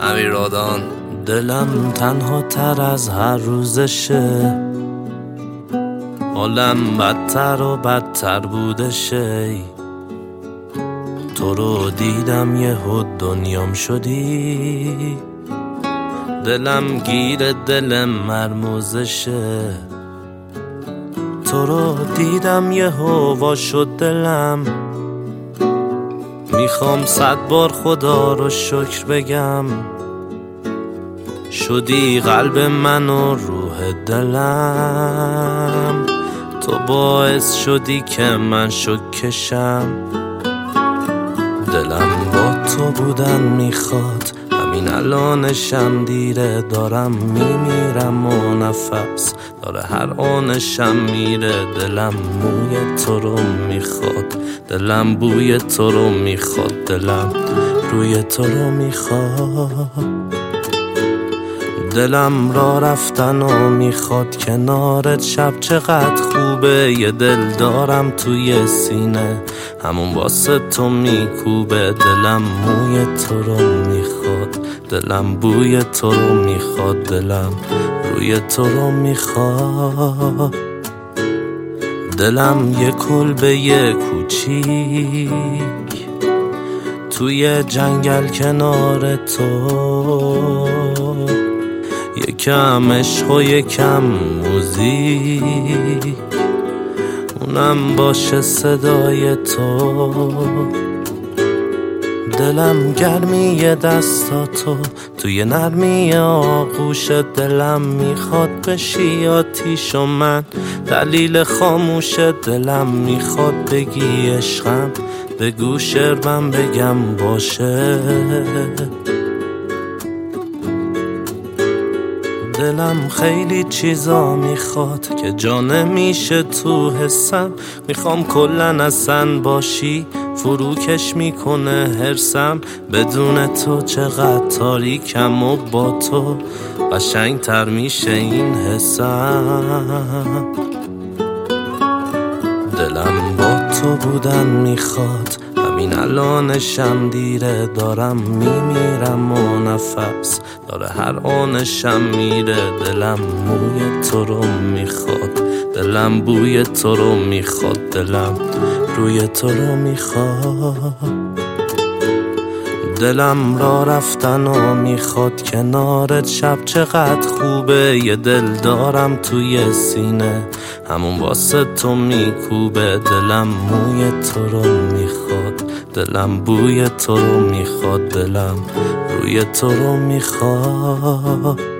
امیر رادان دلم تنها تر از هر روزشه. حالم بدتر و بدتر بودشه. تو رو دیدم یه حد دنیام شدی. دلم گیر دل مرموزشه. تو رو دیدم یه هوا شد دلم. می‌خوام صد بار خدا رو شکر بگم. شدی قلب من و روح دلم. تو باعث شدی که من شکشم دلم با تو بودن می‌خواد همین الانشم دیره دارم میمیرم و نفس داره هر آنشم میره دلم موی تو رو می‌خواد. دلم بوی تو رو می‌خواد دلم روی تو رو می‌خواد. دلم را رفتن و می‌خواد کنارت شب. چقدر خوبه یه دل دارم توی سینه. همون واسه تو میکوبه دلم موی تو رو می‌خواد. دلم بوی تو رو می‌خواد دلم روی تو رو می‌خواد. دلم یه کلبه یه کوچیک. توی جنگل کنار تو. یکم عشق و یکم موزیک. اونم باشه صدای تو. دلم گرمی دستاتو توی نرمی آغوش دلم می‌خواد بشی آتیش و من. دلیل خاموش دلم می‌خواد بگی عشقم به گوش من بگم باشه. دلم خیلی چیزا می‌خواد که جا نمیشه تو حسم. می‌خوام کلن اصلا باشی فروکش می‌کنه هرسم بدون تو چقدر تاریکم و با تو قشنگ تر میشه این حسم. دلم با تو بودن می‌خواد همین الانشم دیره دارم میمیرم و نفس داره هر آنشم میره دلم موی تو رو می‌خواد دلم بوی تو رو می‌خواد دلم روی تو رو می‌خواد دلم را رفتن و می‌خواد کنارت شب چقدر خوبه. یه دل دارم توی سینه همون واسه تو میکوبه. دلم موی تو رو می‌خواد دلم بوی تو رو می‌خواد. دلم روی تو رو می‌خواد.